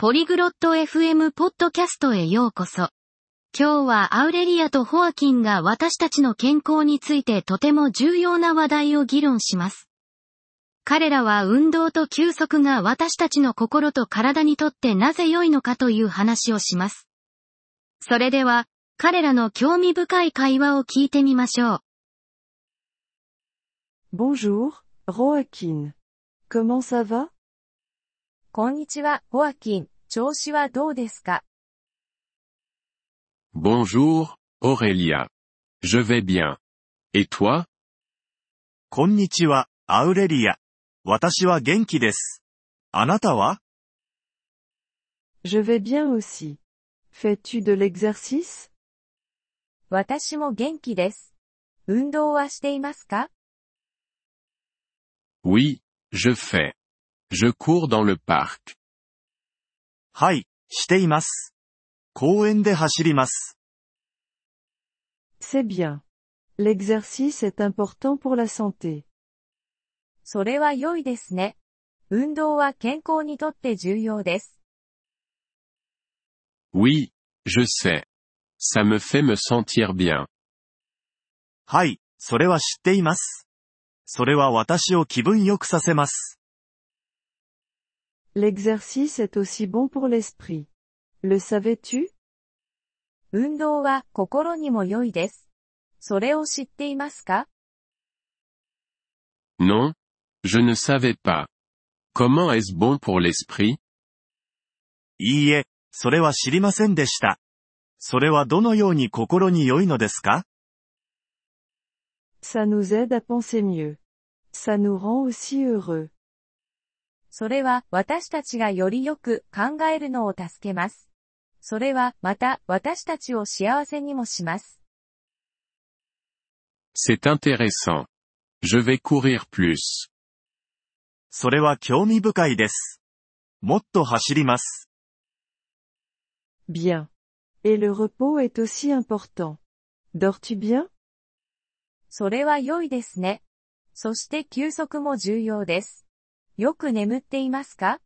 ポリグロット FM ポッドキャストへようこそ。今日はアウレリアとホアキンが私たちの健康についてとても重要な話題を議論します。彼らは運動と休息が私たちの心と体にとってなぜ良いのかという話をします。それでは、彼らの興味深い会話を聞いてみましょう。Bonjour, Joaquin. Comment ça va? こんにちは、ホアキン。調子はどうですか Bonjour, Aurélia. Je vais bien. Et toi こんにちは、アウレリア。私は元気です。あなたは Je vais bien aussi. Fais-tu de l'exercice 私も元気です。運動はしていますか Oui, je fais. Je cours dans le parc. はい、しています。公園で走ります。C'est bien. L'exercice est important pour la santé. それは良いですね。運動は健康にとって重要です。Oui, je sais. Ça me fait me sentir bien. はい、それは知っています。それは私を気分良くさせます。L'exercice est aussi bon pour l'esprit. Le savais-tu 運動は心にも良いです。それを知っていますか Non? Je ne savais pas. Comment est-ce bon pour l'esprit いいえ、それは知りませんでした。それはどのように心に良いのですか Ça nous aide à penser mieux. Ça nous rend aussi heureux. それは私たちがよりよく考えるのを助けます。それはまた私たちを幸せにもします。C'est intéressant. Je vais courir plus. それは興味深いです。もっと走ります。Bien. Et le repos est aussi important. Dors-tu bien それは良いですね。そして休息も重要です。よく眠っていますか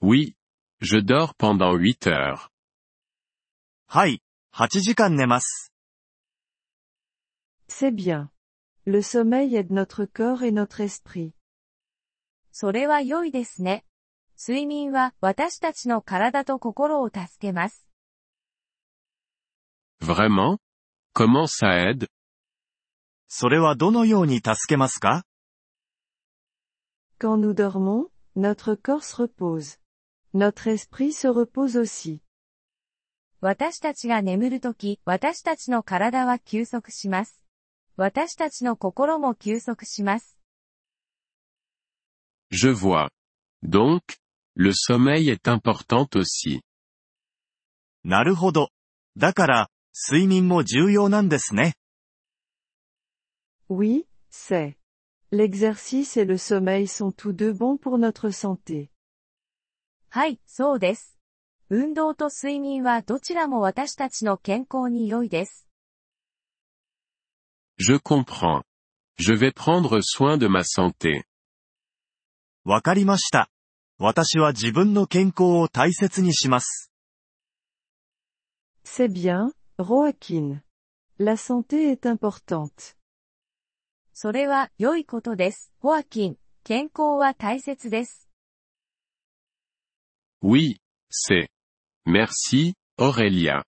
Oui. Je dors pendant 8 heures. はい、8時間寝ます。C'est bien. Le sommeil aide notre corps et notre esprit. それは良いですね。睡眠は私たちの体と心を助けます。Vraiment? Comment ça aide それはどのように助けますか Quand nous dormons, notre corps se repose. Notre esprit se repose aussi. 私たちが眠るとき、私たちの体は休息します。私たちの心も休息します。 Je vois. Donc, le sommeil est important aussi. なるほど。だから、睡眠も重要なんですね。 Oui, c'est. L'exercice et le sommeil sont tous deux bons pour notre santé. はい、そうです。運動と睡眠はどちらも私たちの健康に良いです。 Je comprends. Je vais prendre soin de ma santé. わかりました。私は自分の健康を大切にします。 C'est bien, Joaquin. La santé est importante. それは良いことです。ホアキン、健康は大切です。Oui, c'est. Merci, Aurélia.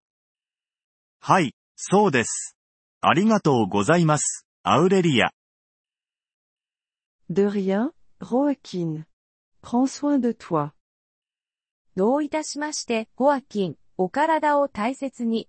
はい、そうです。ありがとうございます、アウレリア。De rien, Joaquin. Prends soin de toi. どういたしまして、ホアキン、お体を大切に。